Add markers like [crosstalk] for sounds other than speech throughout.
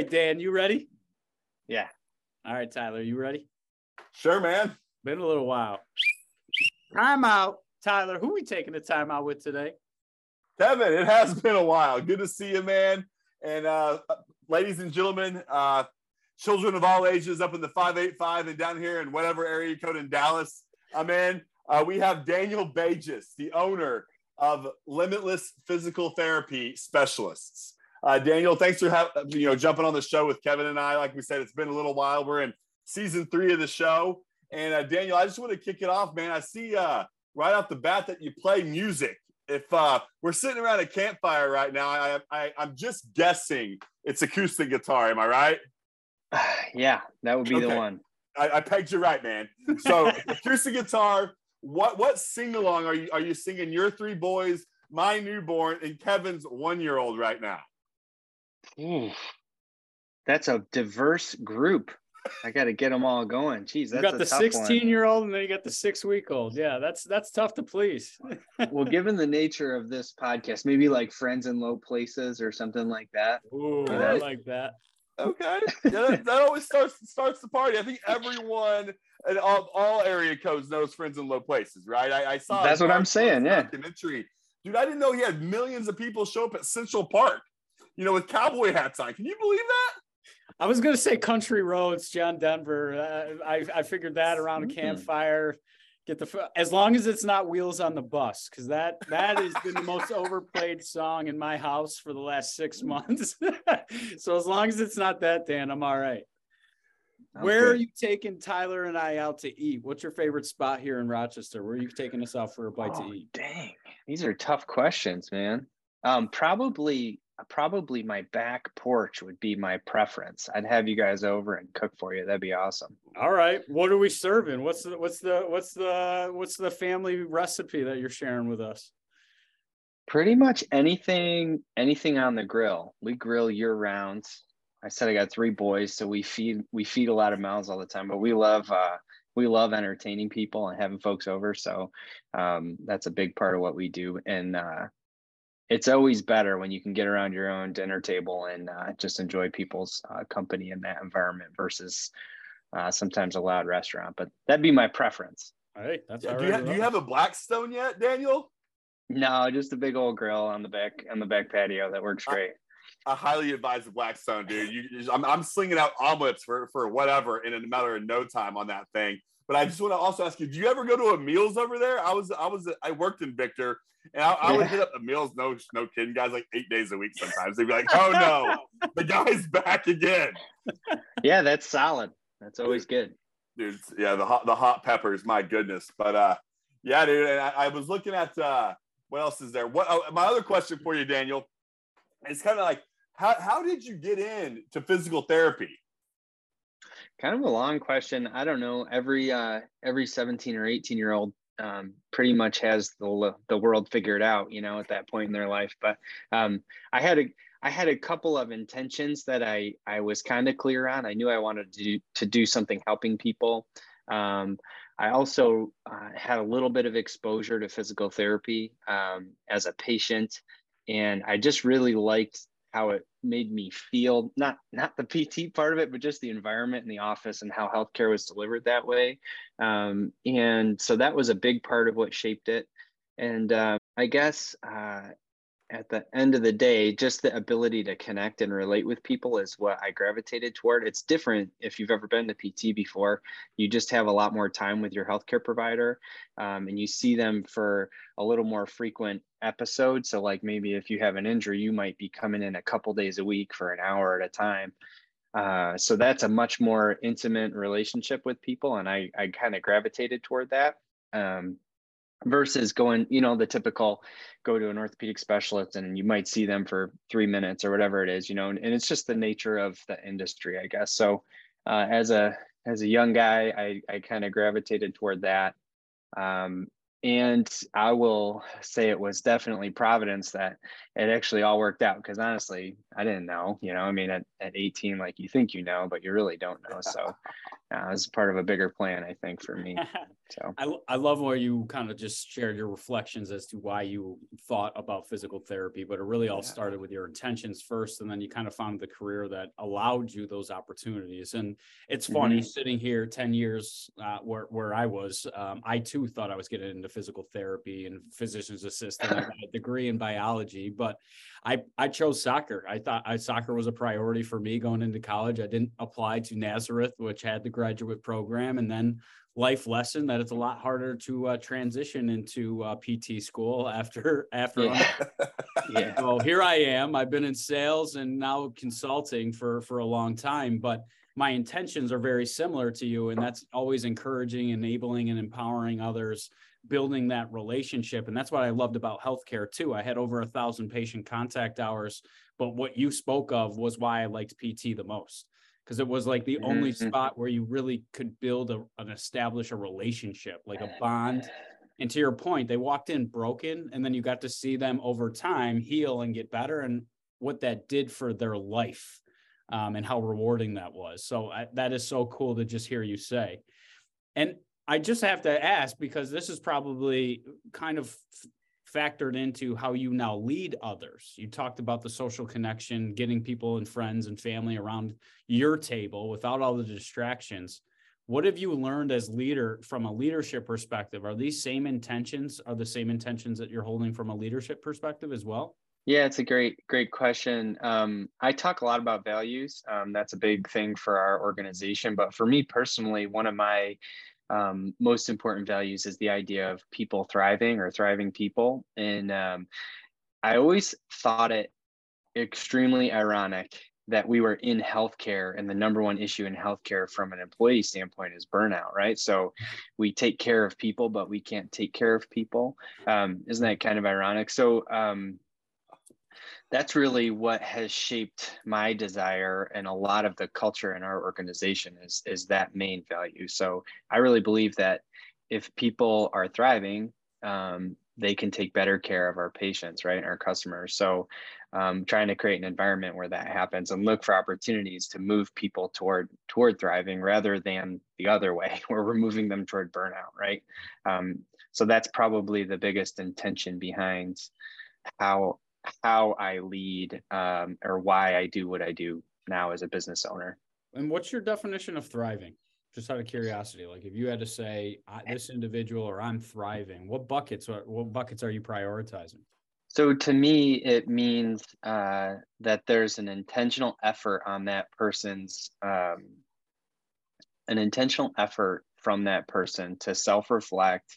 right, Dan, you ready? Yeah. All right, Tyler, you ready? Sure, man. Been a little while. Time out. Tyler, who we taking the time out with today? Kevin, it has been a while. Good to see you, man. And uh, ladies and gentlemen, uh, children of all ages up in the 585 and down here in whatever area code in Dallas I'm in, uh, we have Daniel Bages, the owner of Limitless Physical Therapy Specialists. Uh, Daniel, thanks for you know jumping on the show with Kevin and I. Like we said, it's been a little while. We're in season three of the show, and uh, Daniel, I just want to kick it off, man. I see uh, right off the bat that you play music. If uh, we're sitting around a campfire right now, I, I I'm just guessing it's acoustic guitar. Am I right? [sighs] yeah, that would be okay. the one. I, I, pegged you right, man. So [laughs] acoustic guitar. What what sing along are you are you singing? Your three boys, my newborn, and Kevin's one year old right now. Ooh, that's a diverse group. I got to get them all going. Jeez, that's you got the 16 year old and then you got the six week old. Yeah, that's that's tough to please. [laughs] well, given the nature of this podcast, maybe like friends in low places or something like that. Ooh, you know? I like that. Okay, [laughs] yeah, that, that, always starts starts the party. I think everyone and all, all area codes knows friends in low places, right? I, I saw that's what I'm saying. Yeah, documentary. Dude, I didn't know he had millions of people show up at Central Park you know, with cowboy hats on. Can you believe that? I was going to say country roads, John Denver. Uh, I, I figured that around a mm-hmm. campfire. Get the as long as it's not wheels on the bus, because that that has been the most [laughs] overplayed song in my house for the last six months. [laughs] so as long as it's not that, Dan, I'm all right. Okay. Where are you taking Tyler and I out to eat? What's your favorite spot here in Rochester? Where are you taking us out for a bite oh, to eat? Dang, these are tough questions, man. Um, probably probably my back porch would be my preference. I'd have you guys over and cook for you. That'd be awesome. All right. What are we serving? What's the what's the what's the what's the family recipe that you're sharing with us? Pretty much anything anything on the grill. We grill year round. I said I got three boys, so we feed we feed a lot of mouths all the time, but we love uh we love entertaining people and having folks over. So um, that's a big part of what we do. And uh, it's always better when you can get around your own dinner table and uh, just enjoy people's uh, company in that environment versus uh, sometimes a loud restaurant. But that'd be my preference. All right, that's yeah, do, you have, do you have a Blackstone yet, Daniel? No, just a big old grill on the back on the back patio that works great. I, I highly advise the Blackstone, dude. You, I'm, I'm slinging out omelets for for whatever in a matter of no time on that thing. But I just want to also ask you: Do you ever go to Amiel's over there? I was I was I worked in Victor, and I, I would hit up the meals. No, no kidding, guys. Like eight days a week. Sometimes they'd be like, [laughs] "Oh no, the guy's back again." Yeah, that's solid. That's always good, dude. Yeah, the hot the hot peppers. My goodness, but uh, yeah, dude. And I, I was looking at uh, what else is there? What oh, my other question for you, Daniel? It's kind of like how how did you get in to physical therapy? Kind of a long question. I don't know. Every uh, every 17 or 18 year old um, pretty much has the the world figured out, you know, at that point in their life. But um, I had a I had a couple of intentions that I I was kind of clear on. I knew I wanted to do, to do something helping people. Um, I also uh, had a little bit of exposure to physical therapy um, as a patient, and I just really liked how it made me feel not not the pt part of it but just the environment in the office and how healthcare was delivered that way. Um, and so that was a big part of what shaped it. And uh, i guess uh, at the end of the day, just the ability to connect and relate with people is what I gravitated toward. It's different if you've ever been to PT before. You just have a lot more time with your healthcare provider um, and you see them for a little more frequent episodes. So, like maybe if you have an injury, you might be coming in a couple days a week for an hour at a time. Uh, so, that's a much more intimate relationship with people. And I, I kind of gravitated toward that. Um, versus going, you know, the typical go to an orthopedic specialist and you might see them for three minutes or whatever it is, you know, and, and it's just the nature of the industry, I guess. So uh, as a as a young guy, I, I kind of gravitated toward that. Um, and I will say it was definitely Providence that it actually all worked out because honestly, I didn't know, you know, I mean, at, at 18, like you think you know, but you really don't know. So uh, as part of a bigger plan, I think, for me. [laughs] So I, I love where you kind of just shared your reflections as to why you thought about physical therapy, but it really all Yeah. started with your intentions first, and then you kind of found the career that allowed you those opportunities. And it's funny sitting here 10 years uh, where, where I was, um, I too thought I was getting into physical therapy and physician's assistant. I got a degree in biology, but I, I chose soccer. I thought I, soccer was a priority for me going into college. I didn't apply to Nazareth, which had the graduate program, and then life lesson that it's a lot harder to uh, transition into uh, PT school after [laughs] after. Yeah. [laughs] yeah, So here I am. I've been in sales and now consulting for for a long time, but my intentions are very similar to you, and that's always encouraging, enabling, and empowering others, building that relationship, and that's what I loved about healthcare too. I had over a thousand patient contact hours, but what you spoke of was why I liked PT the most because it was like the only Mhm. spot where you really could build a, and establish a relationship, like a bond. And to your point, they walked in broken, and then you got to see them over time heal and get better, and what that did for their life, um, and how rewarding that was. So I, that is so cool to just hear you say. And I just have to ask because this is probably kind of factored into how you now lead others. You talked about the social connection, getting people and friends and family around your table without all the distractions. What have you learned as leader from a leadership perspective? Are these same intentions are the same intentions that you're holding from a leadership perspective as well? Yeah, it's a great, great question. Um, I talk a lot about values. Um, that's a big thing for our organization. But for me personally, one of my um, most important values is the idea of people thriving or thriving people. And um, I always thought it extremely ironic that we were in healthcare and the number one issue in healthcare from an employee standpoint is burnout, right? So we take care of people, but we can't take care of people. Um, isn't that kind of ironic? So um, that's really what has shaped my desire and a lot of the culture in our organization is is that main value. So i really believe that if people are thriving um, they can take better care of our patients right and our customers. So um, trying to create an environment where that happens and look for opportunities to move people toward toward thriving rather than the other way [laughs] where we're moving them toward burnout right? Um, so that's probably the biggest intention behind how how I lead um, or why I do what I do now as a business owner. And what's your definition of thriving? Just out of curiosity, like if you had to say this individual or I'm thriving, what buckets are what buckets are you prioritizing? So to me, it means uh, that there's an intentional effort on that person's um, an intentional effort from that person to self-reflect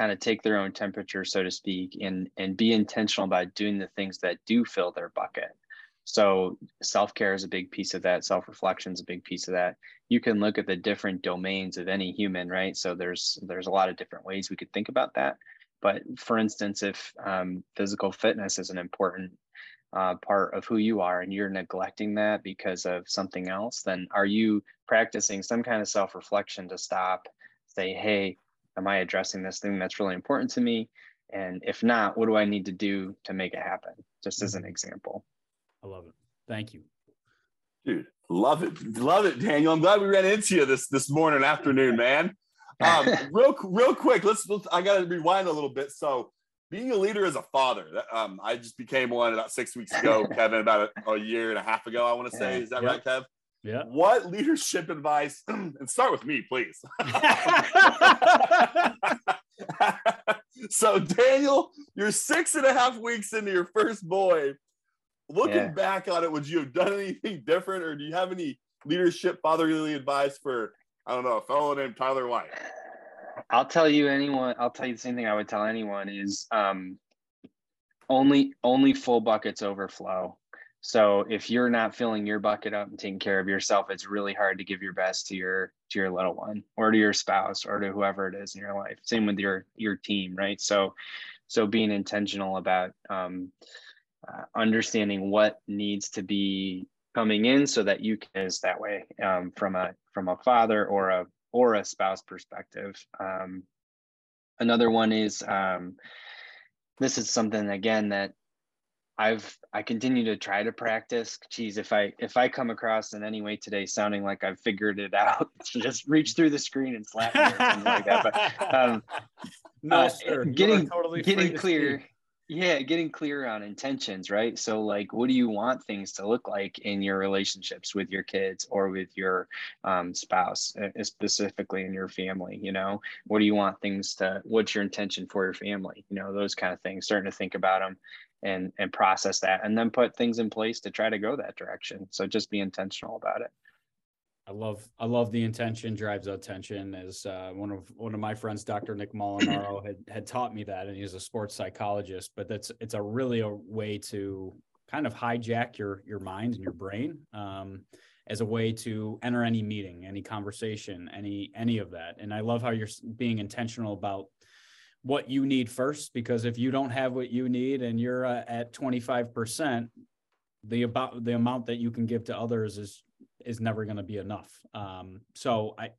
kind of take their own temperature, so to speak, and and be intentional about doing the things that do fill their bucket. So self-care is a big piece of that. Self-reflection is a big piece of that. You can look at the different domains of any human, right? So there's there's a lot of different ways we could think about that. But for instance, if um, physical fitness is an important uh, part of who you are and you're neglecting that because of something else, then are you practicing some kind of self-reflection to stop, say, hey, am I addressing this thing that's really important to me? And if not, what do I need to do to make it happen? Just as an example. I love it. Thank you. Dude, love it. Love it, Daniel. I'm glad we ran into you this this morning, afternoon, man. Um, [laughs] real, real quick, let's, let's I gotta rewind a little bit. So being a leader as a father, um, I just became one about six weeks ago, [laughs] Kevin, about a, a year and a half ago, I want to say. Is that Yep. right, Kev? Yeah. What leadership advice, [clears throat] and start with me, please. [laughs] so, Daniel, you're six and a half weeks into your first boy. Looking Yeah. back on it, would you have done anything different, or do you have any leadership fatherly advice for, I don't know, a fellow named Tyler White? I'll tell you anyone, I'll tell you the same thing I would tell anyone is um, only only full buckets overflow. So if you're not filling your bucket up and taking care of yourself, it's really hard to give your best to your to your little one or to your spouse or to whoever it is in your life. Same with your your team, right? So so being intentional about um, uh, understanding what needs to be coming in so that you can is that way um, from a from a father or a or a spouse perspective. Um, another one is um, this is something again that I've I continue to try to practice. Geez, if I if I come across in any way today sounding like I've figured it out, [laughs] just reach through the screen and slap me or something like that. But um, [laughs] no, uh, sir. getting totally getting clear yeah getting clear on intentions right so like what do you want things to look like in your relationships with your kids or with your um, spouse uh, specifically in your family you know what do you want things to what's your intention for your family you know those kind of things starting to think about them and and process that and then put things in place to try to go that direction so just be intentional about it I love I love the intention drives attention. As uh, one of one of my friends, Dr. Nick Molinaro, had had taught me that, and he's a sports psychologist. But that's it's a really a way to kind of hijack your your mind and your brain um, as a way to enter any meeting, any conversation, any any of that. And I love how you're being intentional about what you need first, because if you don't have what you need and you're uh, at 25 percent, the about the amount that you can give to others is is never going to be enough. Um, so I,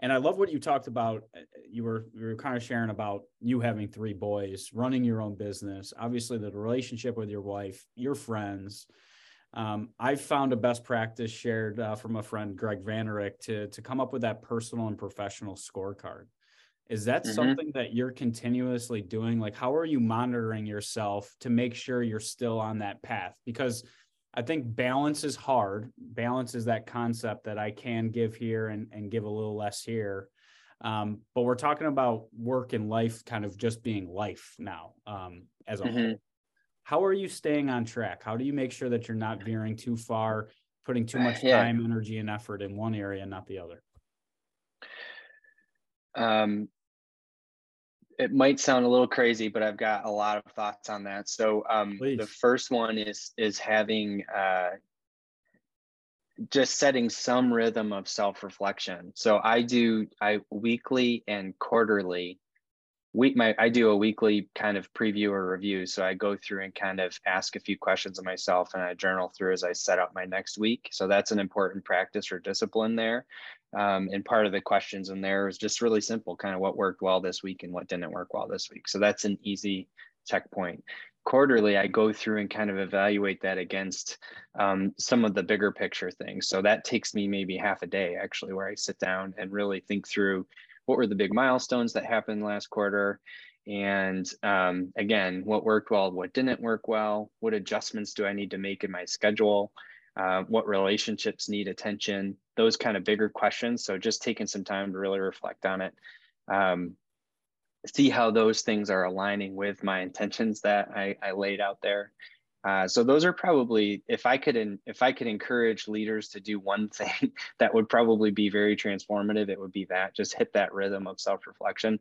and I love what you talked about. Uh, you were you were kind of sharing about you having three boys, running your own business. Obviously, the relationship with your wife, your friends. Um, I've found a best practice shared uh, from a friend, Greg Vanerick, to to come up with that personal and professional scorecard. Is that mm-hmm. something that you're continuously doing? Like, how are you monitoring yourself to make sure you're still on that path? Because I think balance is hard. Balance is that concept that I can give here and, and give a little less here. Um, but we're talking about work and life kind of just being life now um, as a mm-hmm. whole. How are you staying on track? How do you make sure that you're not veering too far, putting too much yeah. time, energy, and effort in one area and not the other? Um, it might sound a little crazy, but I've got a lot of thoughts on that. So um, the first one is is having uh, just setting some rhythm of self reflection. So I do I weekly and quarterly week my I do a weekly kind of preview or review. So I go through and kind of ask a few questions of myself and I journal through as I set up my next week. So that's an important practice or discipline there. Um, and part of the questions in there is just really simple, kind of what worked well this week and what didn't work well this week. So that's an easy checkpoint. Quarterly, I go through and kind of evaluate that against um, some of the bigger picture things. So that takes me maybe half a day actually, where I sit down and really think through what were the big milestones that happened last quarter? And um, again what worked well what didn't work well? What adjustments do i need to make in my schedule? Uh, what relationships need attention? Those kind of bigger questions. So just taking some time to really reflect on it. Um, see how those things are aligning with my intentions that I, I laid out there uh, so those are probably if I could in, if I could encourage leaders to do one [laughs] thing that would probably be very transformative, it would be that just hit that rhythm of self reflection.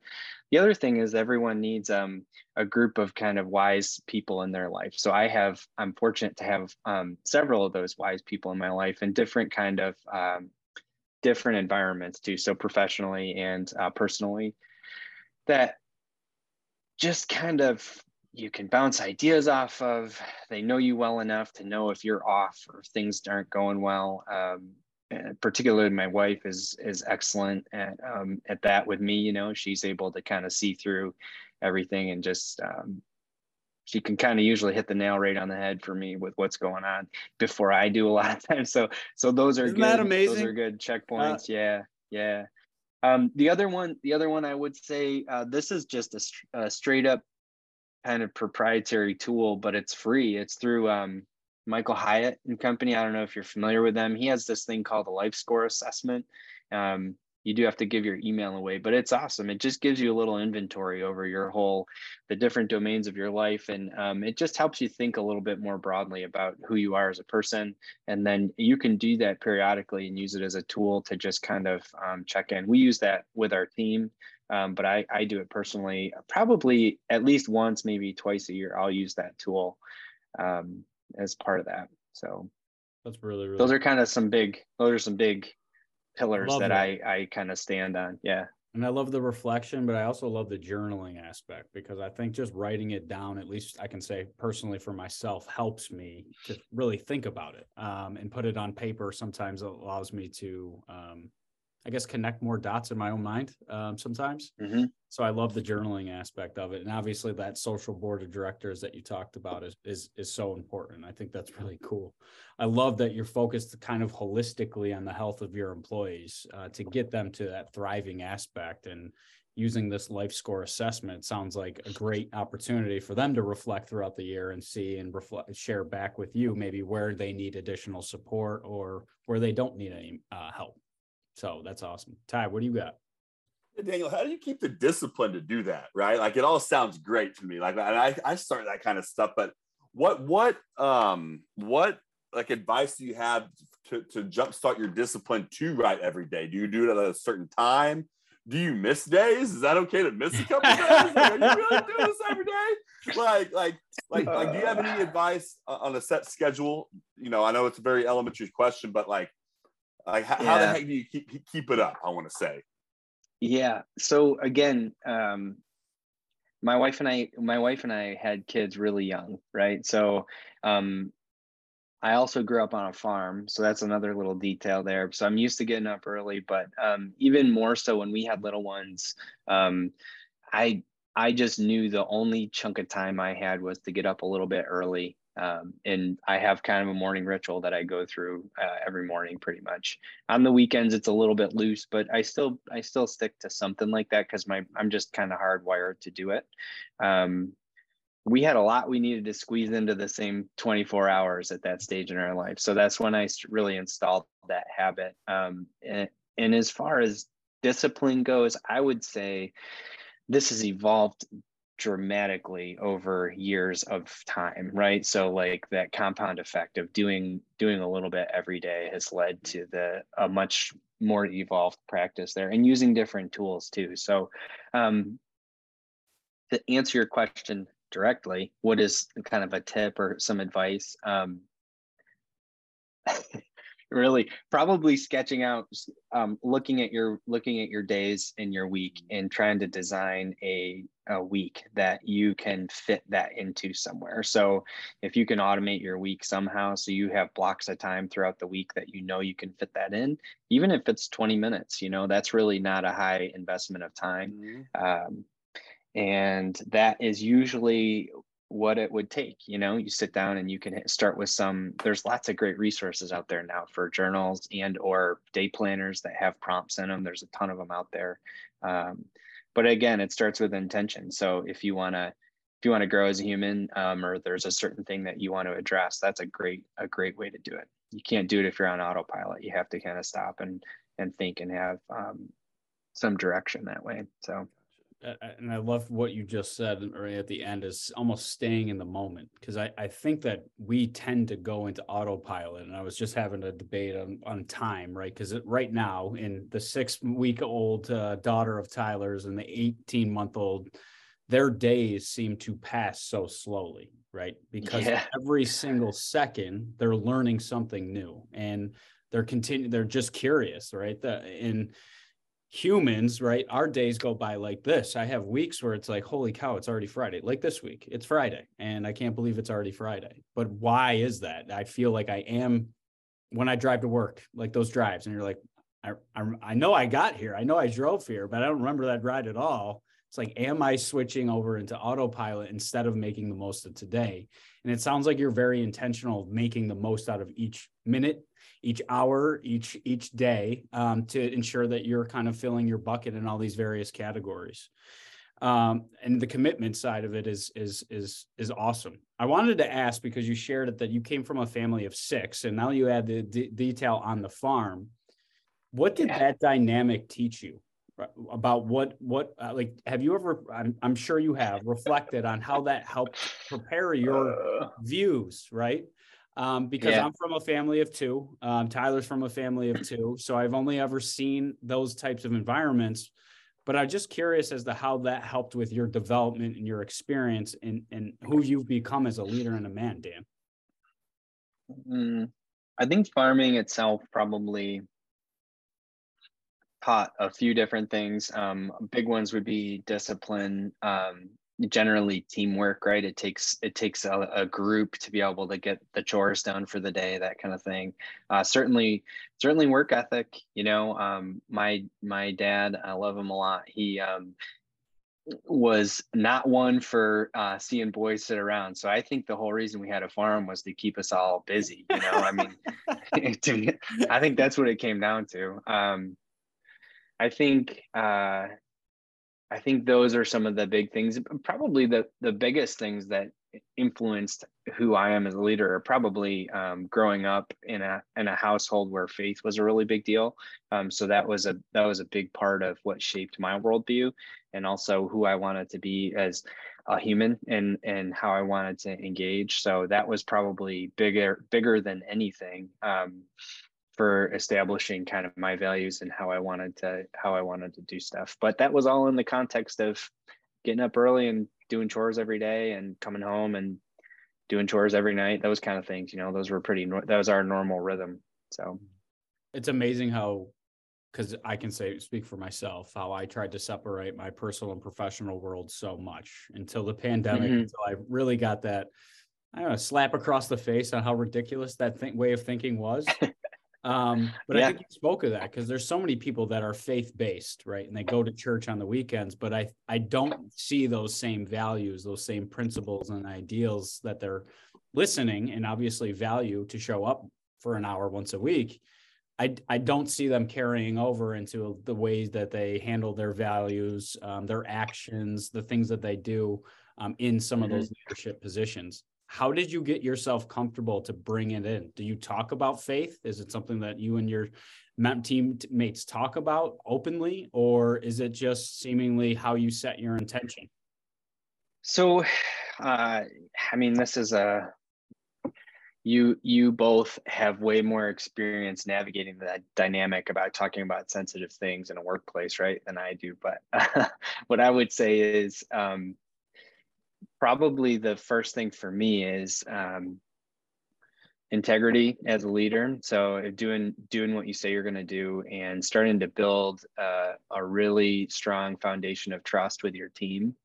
The other thing is everyone needs um, a group of kind of wise people in their life. So I have I'm fortunate to have um, several of those wise people in my life in different kind of um, different environments too. So professionally and uh, personally, that just kind of you can bounce ideas off of. They know you well enough to know if you're off or if things aren't going well. Um, particularly my wife is is excellent at um, at that with me. You know, she's able to kind of see through everything and just um, she can kind of usually hit the nail right on the head for me with what's going on before I do a lot of [laughs] times. So so those are Isn't good. That amazing. Those are good checkpoints. Uh, yeah, yeah. Um, the other one, the other one, I would say uh, this is just a, a straight up kind of proprietary tool, but it's free. It's through um, Michael Hyatt and company. I don't know if you're familiar with them. He has this thing called the Life Score Assessment. Um, you do have to give your email away, but it's awesome. It just gives you a little inventory over your whole, the different domains of your life. And um, it just helps you think a little bit more broadly about who you are as a person. And then you can do that periodically and use it as a tool to just kind of um, check in. We use that with our team um, but I, I do it personally, probably at least once, maybe twice a year. I'll use that tool um, as part of that. So that's really, really those are kind of some big, those are some big pillars that, that I, I kind of stand on. Yeah. And I love the reflection, but I also love the journaling aspect because I think just writing it down, at least I can say personally for myself, helps me to really think about it um, and put it on paper. Sometimes it allows me to um, I guess connect more dots in my own mind um, sometimes. Mm-hmm. So I love the journaling aspect of it, and obviously that social board of directors that you talked about is is is so important. I think that's really cool. I love that you're focused kind of holistically on the health of your employees uh, to get them to that thriving aspect and using this life score assessment sounds like a great opportunity for them to reflect throughout the year and see and reflect share back with you maybe where they need additional support or where they don't need any uh, help so that's awesome ty what do you got Daniel, how do you keep the discipline to do that? Right, like it all sounds great to me. Like, and I I start that kind of stuff, but what what um what like advice do you have to to jumpstart your discipline to write every day? Do you do it at a certain time? Do you miss days? Is that okay to miss a couple days? Like, are you really doing this every day? Like, like, like, like, do you have any [laughs] advice on a set schedule? You know, I know it's a very elementary question, but like, like how, how the heck do you keep keep it up? I want to say. Yeah. So again, um, my wife and I, my wife and I had kids really young, right? So um, I also grew up on a farm, so that's another little detail there. So I'm used to getting up early, but um, even more so when we had little ones, um, I I just knew the only chunk of time I had was to get up a little bit early um, and I have kind of a morning ritual that I go through uh, every morning, pretty much. On the weekends, it's a little bit loose, but I still I still stick to something like that because my I'm just kind of hardwired to do it. Um, we had a lot we needed to squeeze into the same 24 hours at that stage in our life, so that's when I really installed that habit. Um, and, and as far as discipline goes, I would say this has evolved dramatically over years of time right? So like that compound effect of doing doing a little bit every day has led to the a much more evolved practice there and using different tools too. So um to answer your question directly what is kind of a tip or some advice um [laughs] really probably sketching out um, looking at your looking at your days in your week and trying to design a, a week that you can fit that into somewhere. So if you can automate your week somehow so you have blocks of time throughout the week that you know you can fit that in even if it's 20 minutes you know that's really not a high investment of time. Mm-hmm. um, and that is usually what it would take you know? You sit down and you can start with some there's lots of great resources out there now for journals and or day planners that have prompts in them there's a ton of them out there um, but again it starts with intention. So if you want to if you want to grow as a human um, or there's a certain thing that you want to address that's a great a great way to do it. You can't do it if you're on autopilot. You have to kind of stop and and think and have um, some direction that way so and I love what you just said right at the end is almost staying in the moment because I, I think that we tend to go into autopilot and I was just having a debate on, on time right? Because right now in the six week old uh, daughter of Tyler's and the 18 month old their days seem to pass so slowly right? Because yeah. every single second they're learning something new and they're continue they're just curious right? The, and humans, right? Our days go by like this. I have weeks where it's like, holy cow, it's already Friday. Like this week, it's Friday, and I can't believe it's already Friday. But why is that? I feel like I am when I drive to work, like those drives, and you're like, I, I, I know I got here. I know I drove here, but I don't remember that ride at all. It's like, am I switching over into autopilot instead of making the most of today? And it sounds like you're very intentional of making the most out of each minute, each hour, each each day um, to ensure that you're kind of filling your bucket in all these various categories. Um, and the commitment side of it is is is is awesome. I wanted to ask because you shared it that you came from a family of six, and now you add the d- detail on the farm. What did yeah. that dynamic teach you? About what what uh, like have you ever I'm, I'm sure you have reflected on how that helped prepare [laughs] your uh, views right? Um, because yeah. i'm from a family of two um, tyler's from a family of two [clears throat] so i've only ever seen those types of environments. But i'm just curious as to how that helped with your development and your experience and and who you've become as a leader and a man dan. Mm, i think farming itself probably taught a few different things. Um, big ones would be discipline, um, generally teamwork, right? It takes it takes a, a, group to be able to get the chores done for the day, that kind of thing. Uh, certainly, certainly work ethic. You know, um, my my dad, I love him a lot. He um, was not one for uh, seeing boys sit around. So I think the whole reason we had a farm was to keep us all busy. You know, I mean, [laughs] to, I think that's what it came down to. Um, I think uh, I think those are some of the big things. Probably the the biggest things that influenced who I am as a leader are probably um, growing up in a in a household where faith was a really big deal. Um, so that was a that was a big part of what shaped my worldview, and also who I wanted to be as a human and and how I wanted to engage. So that was probably bigger bigger than anything. Um, for establishing kind of my values and how I wanted to how I wanted to do stuff. But that was all in the context of getting up early and doing chores every day and coming home and doing chores every night. Those kind of things, you know, those were pretty that was our normal rhythm. So it's amazing how because I can say speak for myself how I tried to separate my personal and professional world so much until the pandemic mm-hmm. until I really got that I don't know slap across the face on how ridiculous that th- way of thinking was [laughs] Um, but yeah. I think you spoke of that because there's so many people that are faith based, right? And they go to church on the weekends, but I I don't see those same values, those same principles and ideals that they're listening and obviously value to show up for an hour once a week. I, I don't see them carrying over into the ways that they handle their values, um, their actions, the things that they do um, in some mm-hmm. of those leadership positions how did you get yourself comfortable to bring it in? Do you talk about faith? Is it something that you and your teammates talk about openly, or is it just seemingly how you set your intention? So, uh, I mean, this is a you you both have way more experience navigating that dynamic about talking about sensitive things in a workplace, right, than I do. But uh, [laughs] what I would say is, um, probably the first thing for me is um, integrity as a leader. So doing doing what you say you're going to do and starting to build uh, a really strong foundation of trust with your team.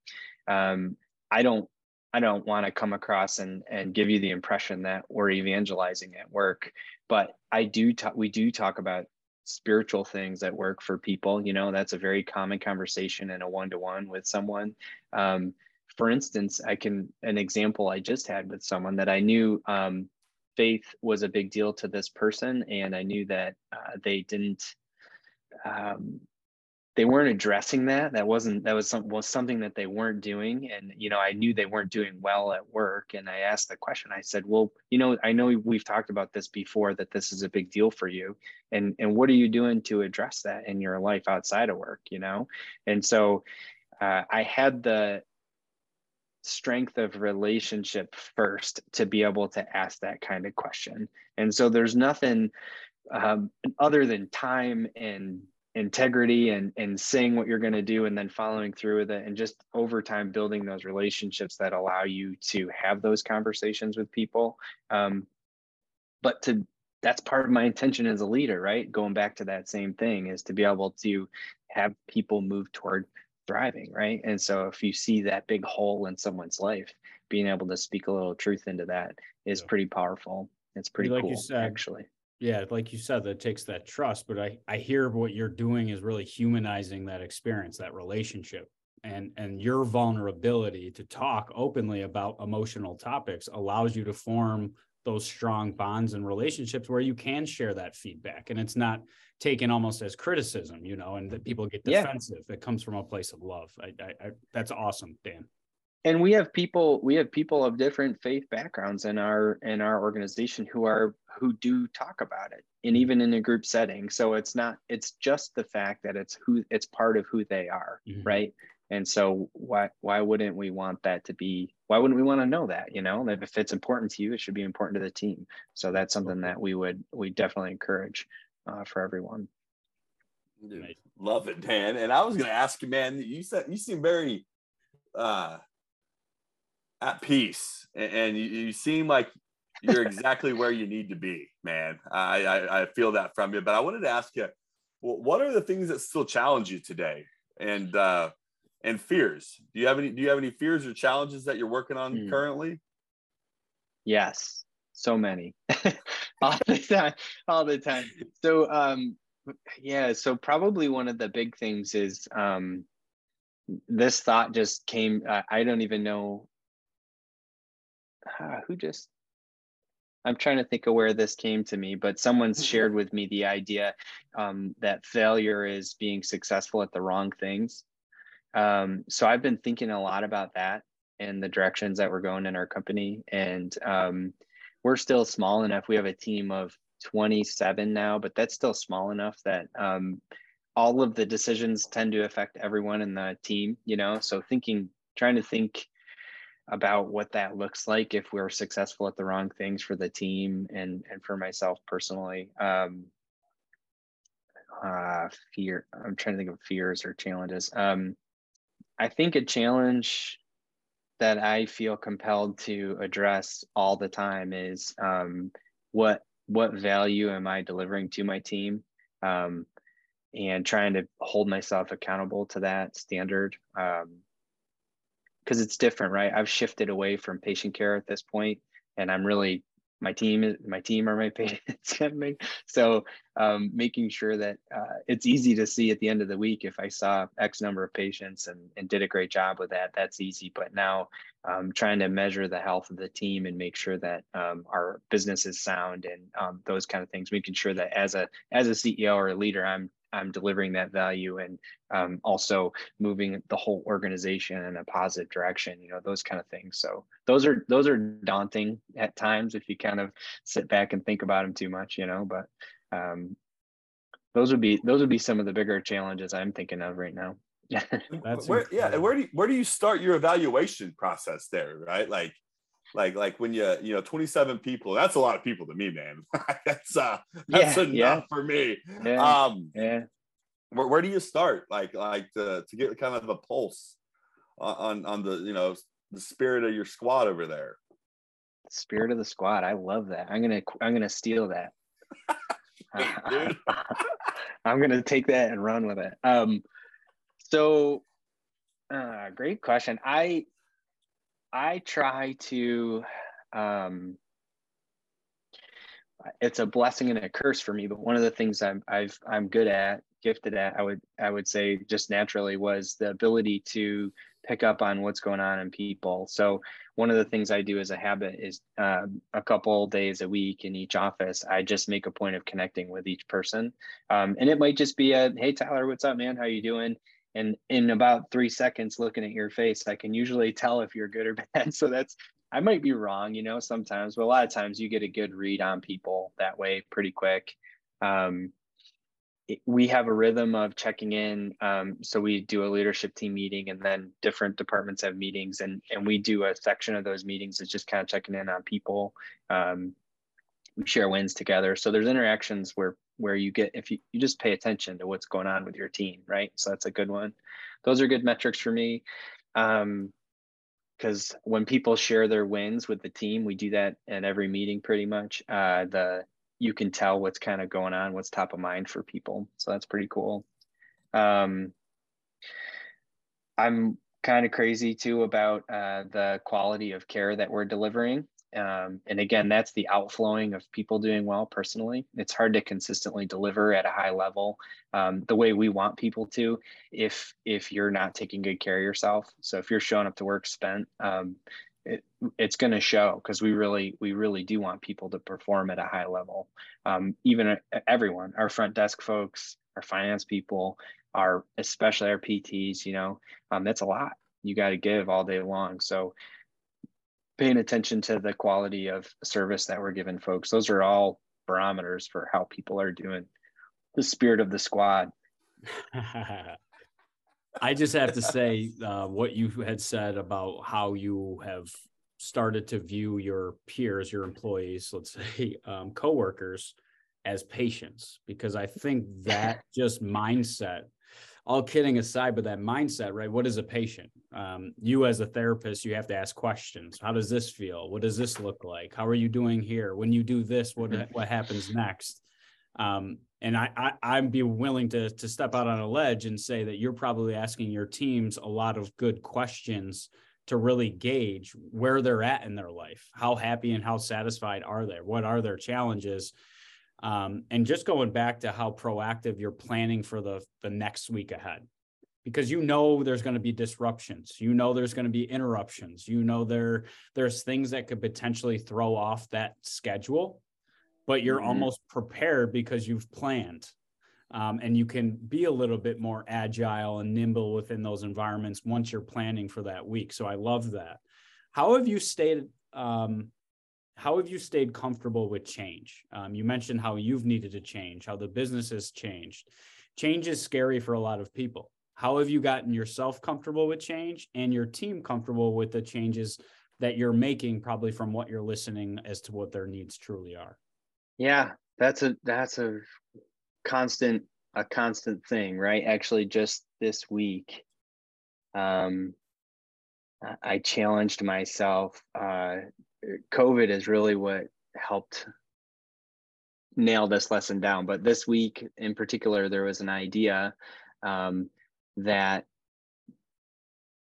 Um, I don't I don't want to come across and and give you the impression that we're evangelizing at work, but I do talk. We do talk about spiritual things at work for people. You know, that's a very common conversation in a one to one with someone. Um, for instance, I can an example I just had with someone that I knew um, faith was a big deal to this person, and I knew that uh, they didn't. Um, they weren't addressing that. That wasn't that was some was something that they weren't doing, and you know I knew they weren't doing well at work. And I asked the question. I said, "Well, you know, I know we've talked about this before that this is a big deal for you, and and what are you doing to address that in your life outside of work? You know?" And so uh, I had the strength of relationship first to be able to ask that kind of question. And so there's nothing um, other than time and integrity and and saying what you're going to do and then following through with it and just over time building those relationships that allow you to have those conversations with people um, but to that's part of my intention as a leader right going back to that same thing is to be able to have people move toward thriving, right? And so if you see that big hole in someone's life, being able to speak a little truth into that is yeah. pretty powerful. It's pretty like cool, you said, actually. Yeah, like you said, that takes that trust. But I I hear what you're doing is really humanizing that experience, that relationship, and and your vulnerability to talk openly about emotional topics allows you to form those strong bonds and relationships where you can share that feedback and it's not taken almost as criticism you know and that people get defensive. Yeah. it comes from a place of love. I, I, I, that's awesome dan. And we have people we have people of different faith backgrounds in our in our organization who are who do talk about it and mm-hmm. even in a group setting. So it's not it's just the fact that it's who it's part of who they are mm-hmm. right? And so why why wouldn't we want that to be why wouldn't we want to know that you know? That if it's important to you it should be important to the team. So that's something that we would we definitely encourage uh, for everyone Dude, love it dan and i was going to ask you man you said you seem very uh at peace and, and you, you seem like you're [laughs] exactly where you need to be man I, I i feel that from you but i wanted to ask you what are the things that still challenge you today and uh and fears. Do you have any? Do you have any fears or challenges that you're working on mm. currently? Yes, so many, [laughs] all the time, all the time. So, um, yeah, so probably one of the big things is um, this thought just came. Uh, I don't even know uh, [sighs] who just I'm trying to think of where this came to me, but someone's [laughs] shared with me the idea um, that failure is being successful at the wrong things. Um, so I've been thinking a lot about that and the directions that we're going in our company. And um, we're still small enough. We have a team of 27 now, but that's still small enough that um, all of the decisions tend to affect everyone in the team, you know? So thinking, trying to think about what that looks like if we're successful at the wrong things for the team and and for myself personally um uh fear i'm trying to think of fears or challenges um i think a challenge that i feel compelled to address all the time is um what what value am i delivering to my team um and trying to hold myself accountable to that standard um because it's different, right? I've shifted away from patient care at this point, and I'm really my team my team are my [laughs] patients so um, making sure that uh, it's easy to see at the end of the week if i saw x number of patients and, and did a great job with that that's easy. But now um, trying to measure the health of the team and make sure that um, our business is sound and um, those kind of things making sure that as a as a ceo or a leader i'm I'm delivering that value and um, also moving the whole organization in a positive direction. You know, those kind of things. So those are those are daunting at times if you kind of sit back and think about them too much. You know, but um, those would be those would be some of the bigger challenges I'm thinking of right now. [laughs] That's where, yeah. Where do you, where do you start your evaluation process there? Right, like like like when you you know 27 people that's a lot of people to me man. [laughs] That's uh that's yeah, enough yeah. for me. Yeah. um yeah. where, where do you start? Like like to, to get kind of a pulse on on the you know the spirit of your squad over there. Spirit of the squad i love that. I'm gonna i'm gonna steal that. [laughs] [laughs] I'm gonna take that and run with it. Um so uh great question. I I try to um, it's a blessing and a curse for me but one of the things i'm i've i'm good at gifted at i would i would say just naturally was the ability to pick up on what's going on in people. So one of the things i do as a habit is uh, a couple days a week in each office i just make a point of connecting with each person. Um, and it might just be a hey tyler what's up man? How you doing and in about three seconds looking at your face i can usually tell if you're good or [laughs] bad. So that's i might be wrong you know sometimes but a lot of times you get a good read on people that way pretty quick. Um, it, we have a rhythm of checking in um, so we do a leadership team meeting and then different departments have meetings and and we do a section of those meetings that's just kind of checking in on people um, we share wins together. So there's interactions where where you get if you, you just pay attention to what's going on with your team right? So that's a good one. Those are good metrics for me um because when people share their wins with the team we do that in every meeting pretty much. Uh the you can tell what's kind of going on what's top of mind for people. So that's pretty cool. Um i'm kind of crazy too about uh, the quality of care that we're delivering um, and again, that's the outflowing of people doing well personally. It's hard to consistently deliver at a high level um, the way we want people to if if you're not taking good care of yourself. So if you're showing up to work spent, um, it, it's going to show because we really we really do want people to perform at a high level. Um, even uh, everyone, our front desk folks, our finance people, our especially our PTs. You know, um, that's a lot. You got to give all day long. So paying attention to the quality of service that we're giving folks. Those are all barometers for how people are doing. The spirit of the squad. [laughs] I just have to say uh, what you had said about how you have started to view your peers, your employees, let's say [laughs] um, coworkers, as patients, because I think that [laughs] just mindset all kidding aside, but that mindset, right? What is a patient? Um, you as a therapist, you have to ask questions. How does this feel? What does this look like? How are you doing here? When you do this, what mm-hmm. what happens next? Um, and I, I would be willing to to step out on a ledge and say that you're probably asking your teams a lot of good questions to really gauge where they're at in their life. How happy and how satisfied are they? What are their challenges? Um, and just going back to how proactive you're planning for the the next week ahead. Because you know there's going to be disruptions you know there's going to be interruptions you know there there's things that could potentially throw off that schedule but you're mm-hmm. almost prepared because you've planned. Um, and you can be a little bit more agile and nimble within those environments once you're planning for that week. So i love that. How have you stayed um, how have you stayed comfortable with change? Um, you mentioned how you've needed to change how the business has changed. Change is scary for a lot of people. How have you gotten yourself comfortable with change and your team comfortable with the changes that you're making probably from what you're listening as to what their needs truly are? Yeah that's a that's a constant a constant thing right? Actually just this week um i challenged myself uh covid is really what helped nail this lesson down. But this week in particular there was an idea um that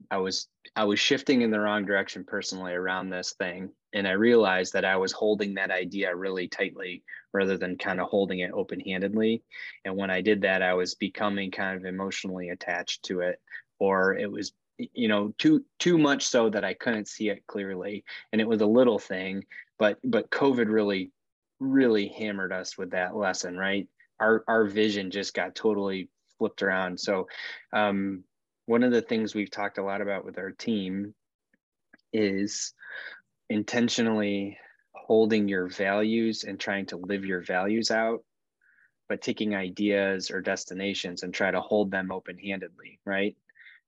I was I was shifting in the wrong direction personally around this thing. And I realized that I was holding that idea really tightly rather than kind of holding it open-handedly. And when I did that I was becoming kind of emotionally attached to it or it was you know too too much so that I couldn't see it clearly and it was a little thing but but covid really really hammered us with that lesson right our our vision just got totally flipped around. So, um, one of the things we've talked a lot about with our team is intentionally holding your values and trying to live your values out, but taking ideas or destinations and try to hold them open handedly, right?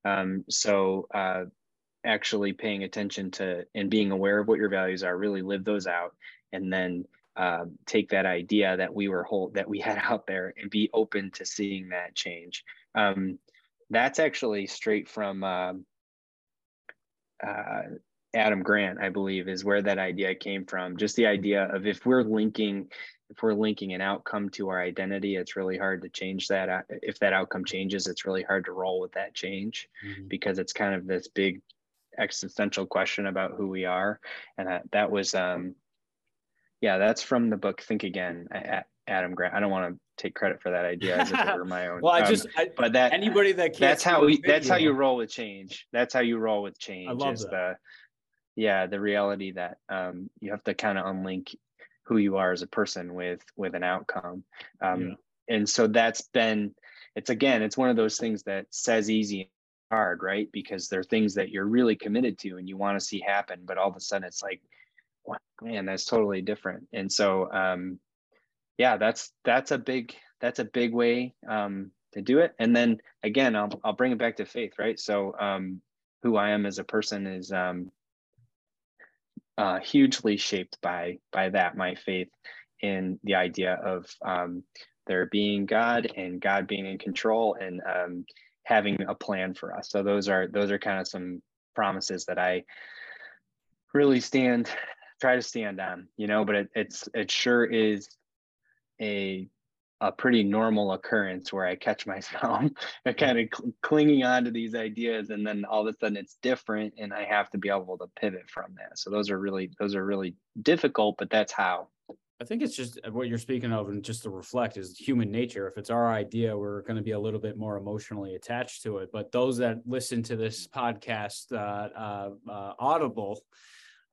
Um, so, uh, actually paying attention to and being aware of what your values are, really live those out, and then uh, take that idea that we were hold that we had [laughs] out there and be open to seeing that change. Um, that's actually straight from uh, uh, Adam Grant, I believe, is where that idea came from. Just the idea of if we're linking, if we're linking an outcome to our identity, it's really hard to change that. Uh, if that outcome changes, it's really hard to roll with that change mm-hmm. because it's kind of this big existential question about who we are. And that, that was um, yeah, that's from the book Think Again, Adam Grant. I don't want to take credit for that idea as if it were my [laughs] own. well, I just, um, I, but that anybody that that's how we, that's how you roll with change. That's how you roll with change. I love is that. the, yeah, the reality that um, you have to kind of unlink who you are as a person with with an outcome. Um, yeah. And so that's been, it's again, it's one of those things that says easy hard, right? Because there are things that you're really committed to and you want to see happen, but all of a sudden it's like man, that's totally different. And so, um, yeah, that's that's a big that's a big way um, to do it. And then again, I'll I'll bring it back to faith, right? So, um, who I am as a person is um, uh, hugely shaped by by that my faith in the idea of um, there being God and God being in control and um, having a plan for us. So those are those are kind of some promises that I really stand try to stand on, you know, but it, it's it sure is a a pretty normal occurrence where I catch myself [laughs] kind of cl- clinging on to these ideas, and then all of a sudden it's different, and I have to be able to pivot from that. So those are really those are really difficult, but that's how. I think it's just what you're speaking of, and just to reflect is human nature. If it's our idea, we're going to be a little bit more emotionally attached to it. But those that listen to this podcast, uh, uh, uh, Audible,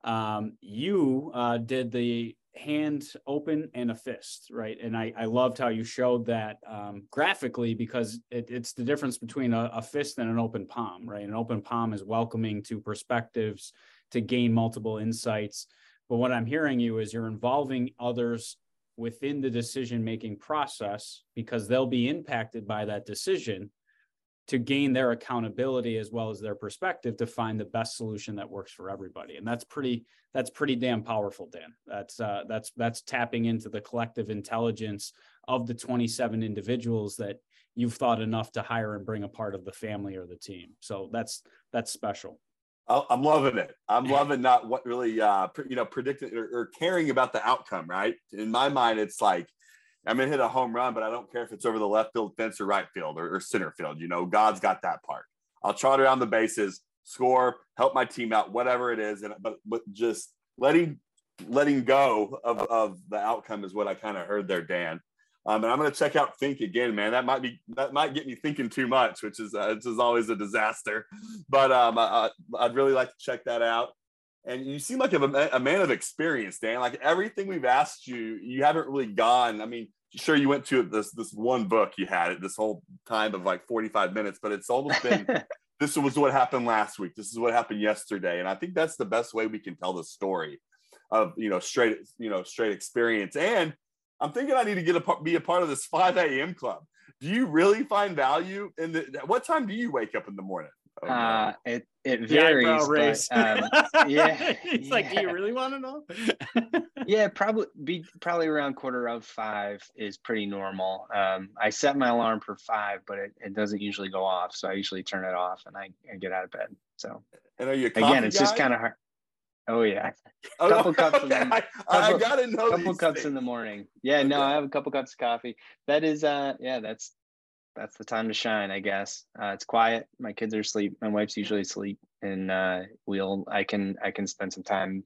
um, you uh, did the hand open and a fist, right? And I, I loved how you showed that um, graphically because it, it's the difference between a, a, fist and an open palm, right? An open palm is welcoming to perspectives to gain multiple insights. But what I'm hearing you is you're involving others within the decision making process because they'll be impacted by that decision to gain their accountability as well as their perspective to find the best solution that works for everybody. And that's pretty that's pretty damn powerful dan. That's uh, that's that's tapping into the collective intelligence of the 27 individuals that you've thought enough to hire and bring a part of the family or the team. So that's that's special. I'm loving it. I'm [laughs] loving not what really uh you know predicting or, or caring about the outcome right? In my mind it's like I'm gonna hit a home run, but I don't care if it's over the left field fence or right field or, or center field. You know, God's got that part. I'll trot around the bases, score, help my team out, whatever it is, and but but just letting letting go of, of the outcome is what I kind of heard there, Dan. Um, and I'm going to check out Think again, man. That might be that might get me thinking too much, which is uh, which is always a disaster. But um, I, would really like to check that out. And you seem like a, a man of experience, Dan. Like everything we've asked you, you haven't really gone. I mean, sure you went to this this one book you had it this whole time of like 45 minutes, but it's almost been. [laughs] this was what happened last week. This is what happened yesterday, and I think that's the best way we can tell the story of you know straight you know straight experience and I'm thinking I need to get a be a part of this 5 a.m. club. Do you really find value in the? What time do you wake up in the morning? Oh, uh, it it varies. But, [laughs] um, yeah, [laughs] it's yeah. like, do you really want to know? [laughs] yeah, probably be probably around quarter of five is pretty normal. Um, I set my alarm for five, but it, it doesn't usually go off, so I usually turn it off and I, I get out of bed. So, and are you again? It's guy? just kind of hard. Oh yeah, a couple cups. Okay. the, I, couple, I, gotta know. A couple cups things. in the morning. Yeah, okay. no, I have a couple cups of coffee. That is, uh, yeah, that's that's the time to shine, I guess. Uh, it's quiet. My kids are asleep. My wife's usually asleep, and uh, we'll I can I can spend some time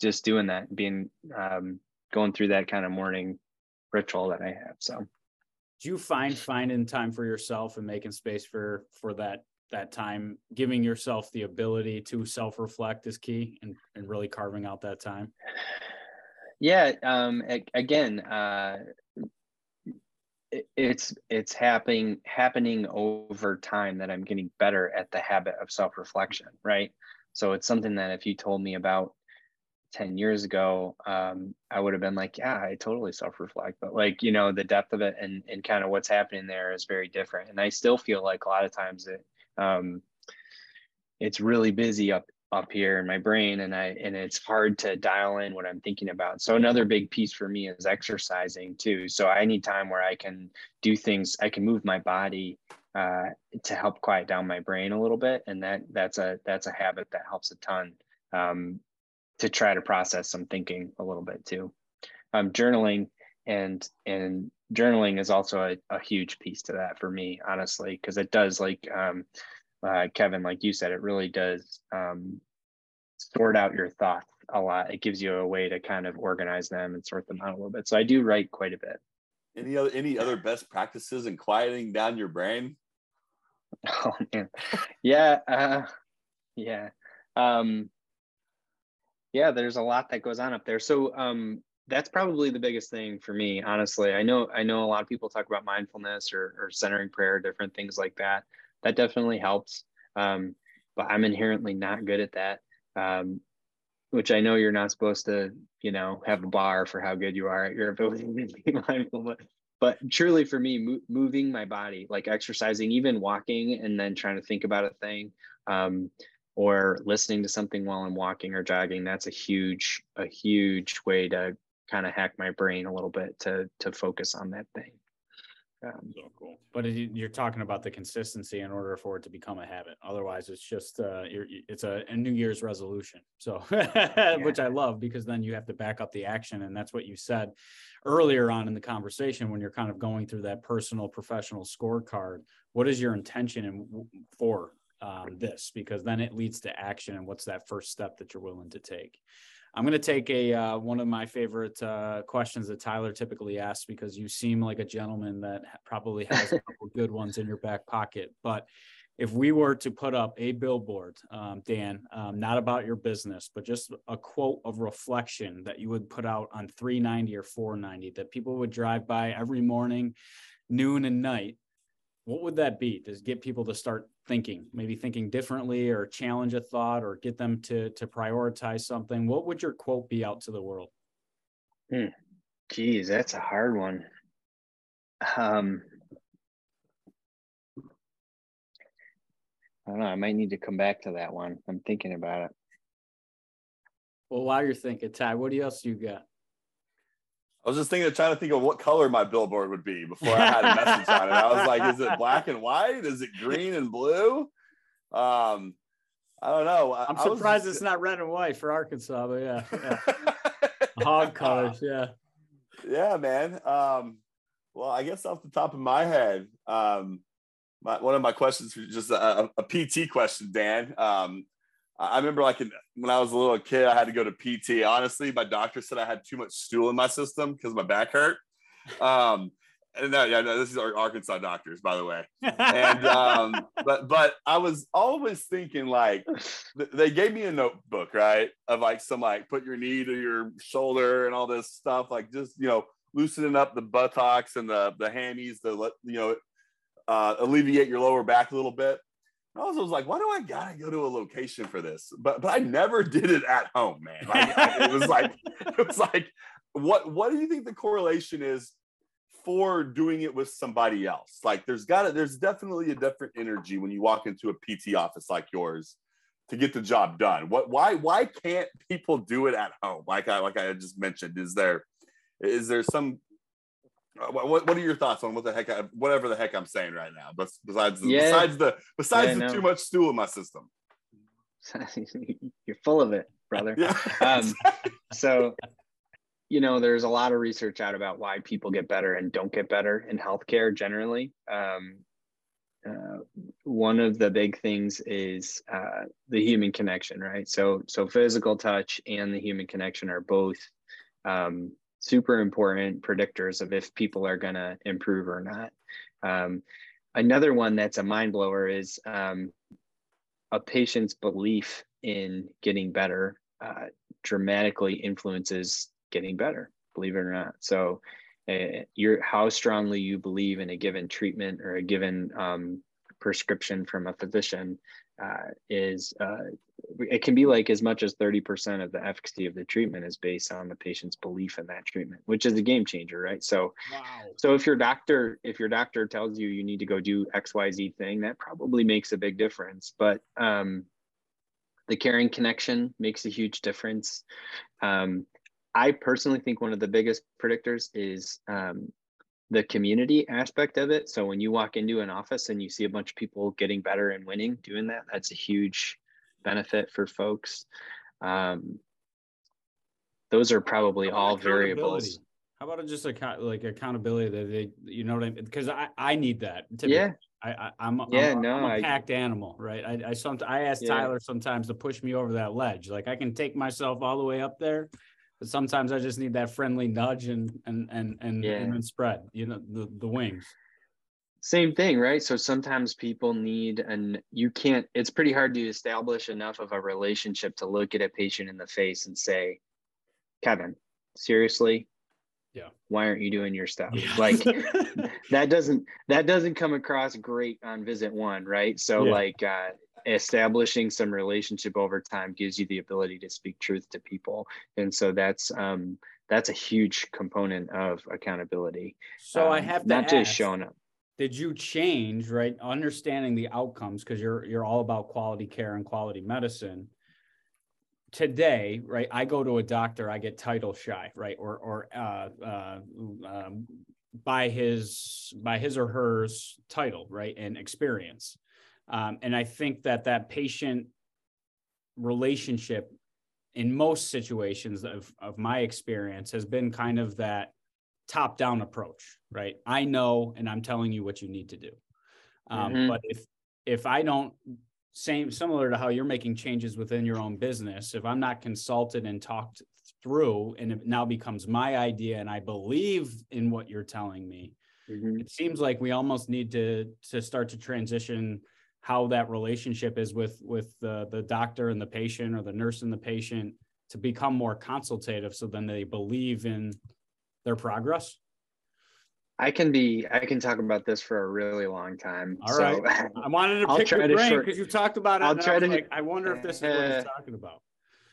just doing that, being um, going through that kind of morning ritual that I have. So, do you find finding time for yourself and making space for for that that time, giving yourself the ability to self reflect is key and, and really carving out that time? Yeah. Um, again, uh, it's it's happening happening over time that I'm getting better at the habit of self reflection, right? So it's something that if you told me about 10 years ago, um, I would have been like, yeah, I totally self reflect. But like, you know, the depth of it and, and kind of what's happening there is very different. And I still feel like a lot of times it, um, it's really busy up up here in my brain and i and it's hard to dial in what i'm thinking about. So another big piece for me is exercising too. So i need time where i can do things i can move my body uh, to help quiet down my brain a little bit and that that's a that's a habit that helps a ton um, to try to process some thinking a little bit too. Um, journaling and and journaling is also a, a huge piece to that for me honestly because it does like um, uh, kevin like you said it really does um, sort out your thoughts a lot. It gives you a way to kind of organize them and sort them out a little bit. So i do write quite a bit. Any other any other best practices in quieting down your brain? [laughs] Oh man. Yeah uh, yeah. Um, yeah there's a lot that goes on up there. So um, that's probably the biggest thing for me honestly. I know i know a lot of people talk about mindfulness or, or centering prayer different things like that that definitely helps um, but i'm inherently not good at that um, which i know you're not supposed to you know have a bar for how good you are at your [laughs] ability to be mindful but, but truly for me mo- moving my body like exercising even walking and then trying to think about a thing um, or listening to something while i'm walking or jogging that's a huge a huge way to kind of hack my brain a little bit to to focus on that thing. Um, so cool. But you're talking about the consistency in order for it to become a habit. Otherwise, it's just uh, it's a, a, New Year's resolution. So, yeah. [laughs] which I love because then you have to back up the action, and that's what you said earlier on in the conversation when you're kind of going through that personal professional scorecard. What is your intention and for um, this? Because then it leads to action, and what's that first step that you're willing to take? I'm going to take a uh, one of my favorite uh, questions that Tyler typically asks because you seem like a gentleman that probably has a couple good ones in your back pocket. But if we were to put up a billboard, um, Dan, um, not about your business, but just a quote of reflection that you would put out on 390 or 490 that people would drive by every morning, noon, and night, what would that be? To get people to start thinking maybe thinking differently or challenge a thought or get them to to prioritize something? What would your quote be out to the world? Hmm. geez that's a hard one. Um i don't know i might need to come back to that one. I'm thinking about it. Well while you're thinking ty what else you got I was just thinking of trying to think of what color my billboard would be before I had a message on it. I was like, is it [laughs] black and white? Is it green and blue? Um, I don't know. I'm surprised just... it's not red and white for Arkansas, but yeah, yeah. [laughs] hog colors, yeah. Yeah, man. Um, Well, I guess off the top of my head, um, my, one of my questions was just a, a PT question, Dan. Um, I remember like in, when I was a little kid, I had to go to PT. Honestly, my doctor said I had too much stool in my system because my back hurt. Um, and that, yeah, no, this is our Arkansas doctors, by the way. And um, [laughs] but but I was always thinking like they gave me a notebook, right, of like some like put your knee to your shoulder and all this stuff, like just you know loosening up the buttocks and the the hammies to let you know uh, alleviate your lower back a little bit. I was, was like, why do I gotta go to a location for this? But but I never [laughs] did it at home, man. Like, it was like [laughs] [laughs] it was like what what do you think the correlation is for doing it with somebody else? Like there's got to there's definitely a different energy when you walk into a PT office like yours to get the job done. What why why can't people do it at home? Like I like I just mentioned, is there is there some what, what are your thoughts on what the heck I, whatever the heck I'm saying right now? But besides the, yeah. besides the besides yeah, the too much stool in my system. [laughs] You're full of it, brother. Yeah. [laughs] um, so you know, there's a lot of research out about why people get better and don't get better in healthcare generally. Um, uh, one of the big things is uh, the human connection, right? So, so physical touch and the human connection are both um, super important predictors of if people are going to improve or not. Um, another one that's a mind blower is um, a patient's belief in getting better uh, dramatically influences getting better, believe it or not. So, uh, your how strongly you believe in a given treatment or a given um, prescription from a physician uh, is uh, it can be like as much as 30% of the efficacy of the treatment is based on the patient's belief in that treatment which is a game changer right so wow. so if your doctor if your doctor tells you you need to go do xyz thing that probably makes a big difference but um, the caring connection makes a huge difference um, i personally think one of the biggest predictors is um, the community aspect of it. So when you walk into an office and you see a bunch of people getting better and winning doing that, that's a huge benefit for folks. Um, those are probably all variables. How about just account like accountability that they, you know what I mean? Because I, I need that. Typically. Yeah. I, I am yeah I'm, no I'm a I, packed animal, right? I I some I ask yeah. Tyler sometimes to push me over that ledge. Like I can take myself all the way up there, but sometimes I just need that friendly nudge and and and and, yeah. and then spread, you know, the the wings. Same thing, right? So sometimes people need and you can't it's pretty hard to establish enough of a relationship to look at a patient in the face and say, Kevin, seriously, yeah. Why aren't you doing your stuff? Yeah. like [laughs] that doesn't that doesn't come across great on visit one right? So yeah. like uh establishing some relationship over time gives you the ability to speak truth to people. And so that's um that's a huge component of accountability. So um, i have not ask, just showing up did you change right understanding the outcomes because you're you're all about quality care and quality medicine. Today right i go to a doctor i get title shy right or or uh, uh, um, by his by his or hers title right and experience. Um, and I think that that patient relationship in most situations of, of my experience has been kind of that top down approach, right? I know, and I'm telling you what you need to do. Um, mm-hmm. But if, if I don't same similar to how you're making changes within your own business if i'm not consulted and talked through and it now becomes my idea and i believe in what you're telling me mm-hmm. it seems like we almost need to to start to transition how that relationship is with with the the doctor and the patient or the nurse and the patient to become more consultative so then they believe in their progress? I can be i can talk about this for a really long time. All so, right, i [laughs] wanted to pick your brain because you talked about it i'll try to like, i wonder if this is uh, what he's [laughs] talking about.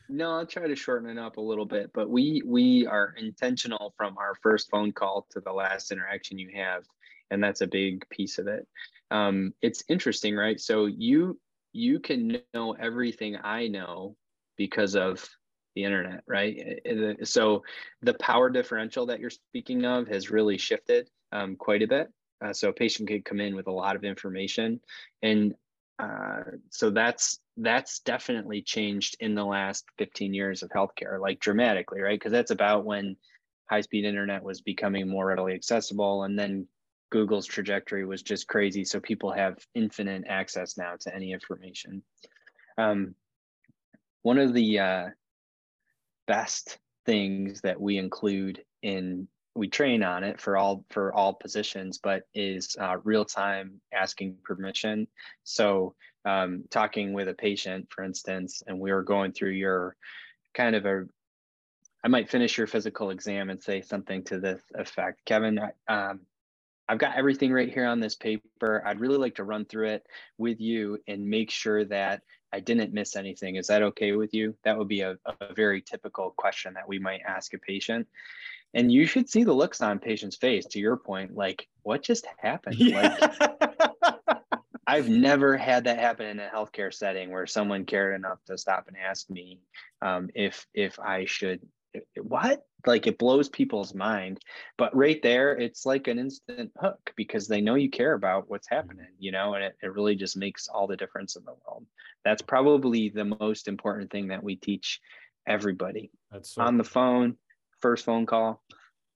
No i'll try to shorten it up a little bit but we we are intentional from our first phone call to the last interaction you have and that's a big piece of it. Um, it's interesting, right? So you you can know everything I know because of the internet, right? So the power differential that you're speaking of has really shifted um, quite a bit. Uh, so a patient could come in with a lot of information, and uh, so that's that's definitely changed in the last 15 years of healthcare, like dramatically, right? Because that's about when high speed internet was becoming more readily accessible. And then Google's trajectory was just crazy. So people have infinite access now to any information. Um, one of the uh, best things that we include in we train on it for all for all positions but is uh, real time asking permission. So um, talking with a patient for instance and we were going through your kind of a i might finish your physical exam and say something to this effect. Kevin um, i've got everything right here on this paper. I'd really like to run through it with you and make sure that I didn't miss anything. Is that okay with you? That would be a, a very typical question that we might ask a patient. And you should see the looks on patient's face to your point, like, what just happened? Yeah. Like, [laughs] I've never had that happen in a healthcare setting where someone cared enough to stop and ask me um, if if I should what like it blows people's mind but right there it's like an instant hook because they know you care about what's mm-hmm. happening you know and it, it really just makes all the difference in the world. That's probably the most important thing that we teach everybody. That's so on the phone first phone call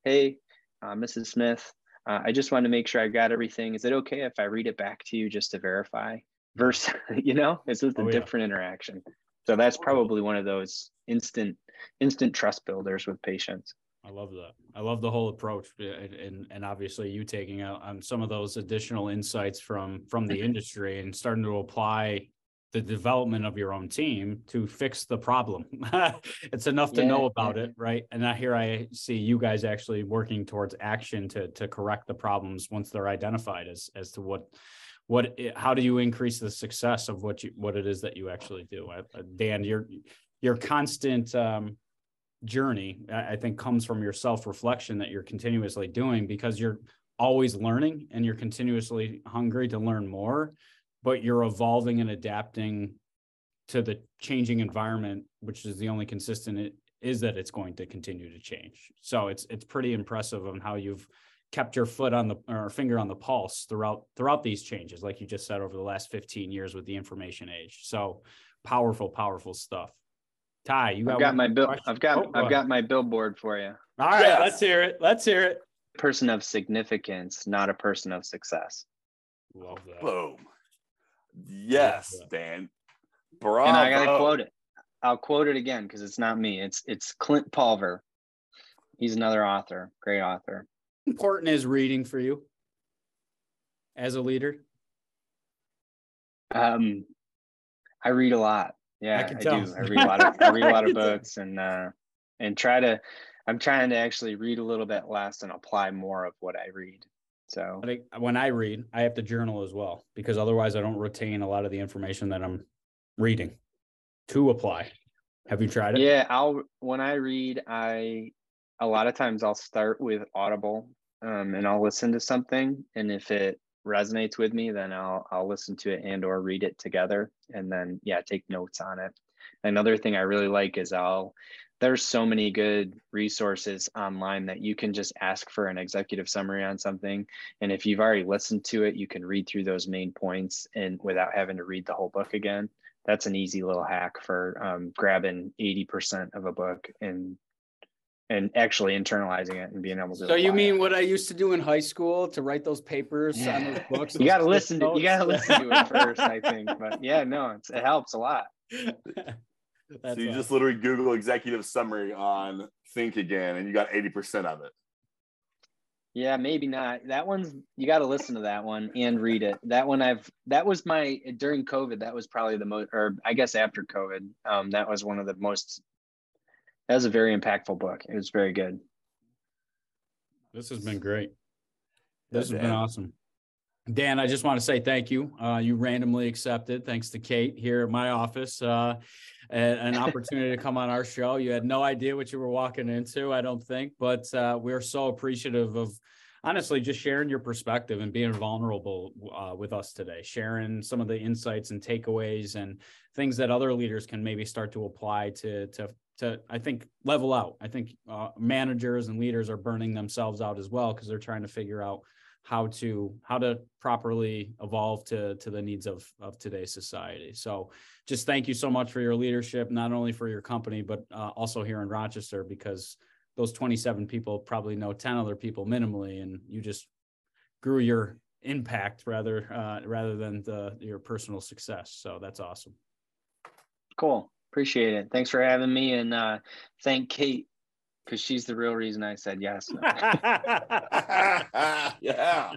hey uh, mrs smith uh, i just want to make sure i got everything. Is it okay if i read it back to you just to verify? Versus [laughs] you know it's just a oh, different yeah. interaction so that's probably one of those instant instant trust builders with patients. I love that. I love the whole approach, eh, and and obviously you taking out on some of those additional insights from from the mm-hmm. industry and starting to apply the development of your own team to fix the problem. [laughs] it's enough to yeah, know about yeah. it, right? And now here I see you guys actually working towards action to to correct the problems once they're identified as as to what what how do you increase the success of what you what it is that you actually do? Dan your your constant um, journey i think comes from your self-reflection that you're continuously doing because you're always learning and you're continuously hungry to learn more but you're evolving and adapting to the changing environment which is the only consistent it is that it's going to continue to change. So it's it's pretty impressive on how you've kept your foot on the or finger on the pulse throughout throughout these changes like you just said over the last 15 years with the information age. So powerful powerful stuff. Ty you got, got my bill i've got oh, i've got my billboard for you. All right yes. let's hear it let's hear it. Person of significance not a person of success. Love that. Boom. Yes dan. Bravo. and i gotta quote it. I'll quote it again because it's not me. It's it's clint pulver he's another author great author important is reading for you as a leader? Um, I read a lot. Yeah, I, I do. I read a lot of I read a lot of [laughs] books and uh, and try to. I'm trying to actually read a little bit less and apply more of what I read. So when I read, I have to journal as well because otherwise I don't retain a lot of the information that I'm reading to apply. Have you tried it? Yeah, I'll when I read, I a lot of times I'll start with Audible um, and I'll listen to something, and if it resonates with me, then I'll I'll listen to it and or read it together, and then yeah, take notes on it. Another thing I really like is I'll there's so many good resources online that you can just ask for an executive summary on something and if you've already listened to it you can read through those main points and without having to read the whole book again that's an easy little hack for um, grabbing 80% of a book and and actually internalizing it and being able to. So you mean it. what I used to do in high school to write those papers yeah. on those [laughs] books? you got to listen to you got to listen to it [laughs] first, I think. But yeah, no, it helps a lot. [laughs] so you awesome. just literally Google executive summary on Think Again, and you got eighty percent of it. Yeah, maybe not. That one's you got to listen to that one and read it. That one I've that was my during COVID. That was probably the most, or I guess after COVID, um, that was one of the most that was a very impactful book. It was very good. This has been great. This has been awesome. Dan, I just want to say thank you. Uh, you randomly accepted, thanks to Kate here at my office, uh, an [laughs] opportunity to come on our show. You had no idea what you were walking into, I don't think, but uh, we're so appreciative of honestly just sharing your perspective and being vulnerable uh, with us today, sharing some of the insights and takeaways and things that other leaders can maybe start to apply to to to I think level out. I think uh, managers and leaders are burning themselves out as well because they're trying to figure out how to how to properly evolve to to the needs of of today's society. So just thank you so much for your leadership, not only for your company but uh, also here in Rochester because those 27 people probably know 10 other people minimally, and you just grew your impact rather uh, rather than the your personal success. So that's awesome. Cool. Appreciate it. Thanks for having me, and uh, thank Kate because she's the real reason I said yes. [laughs] yeah.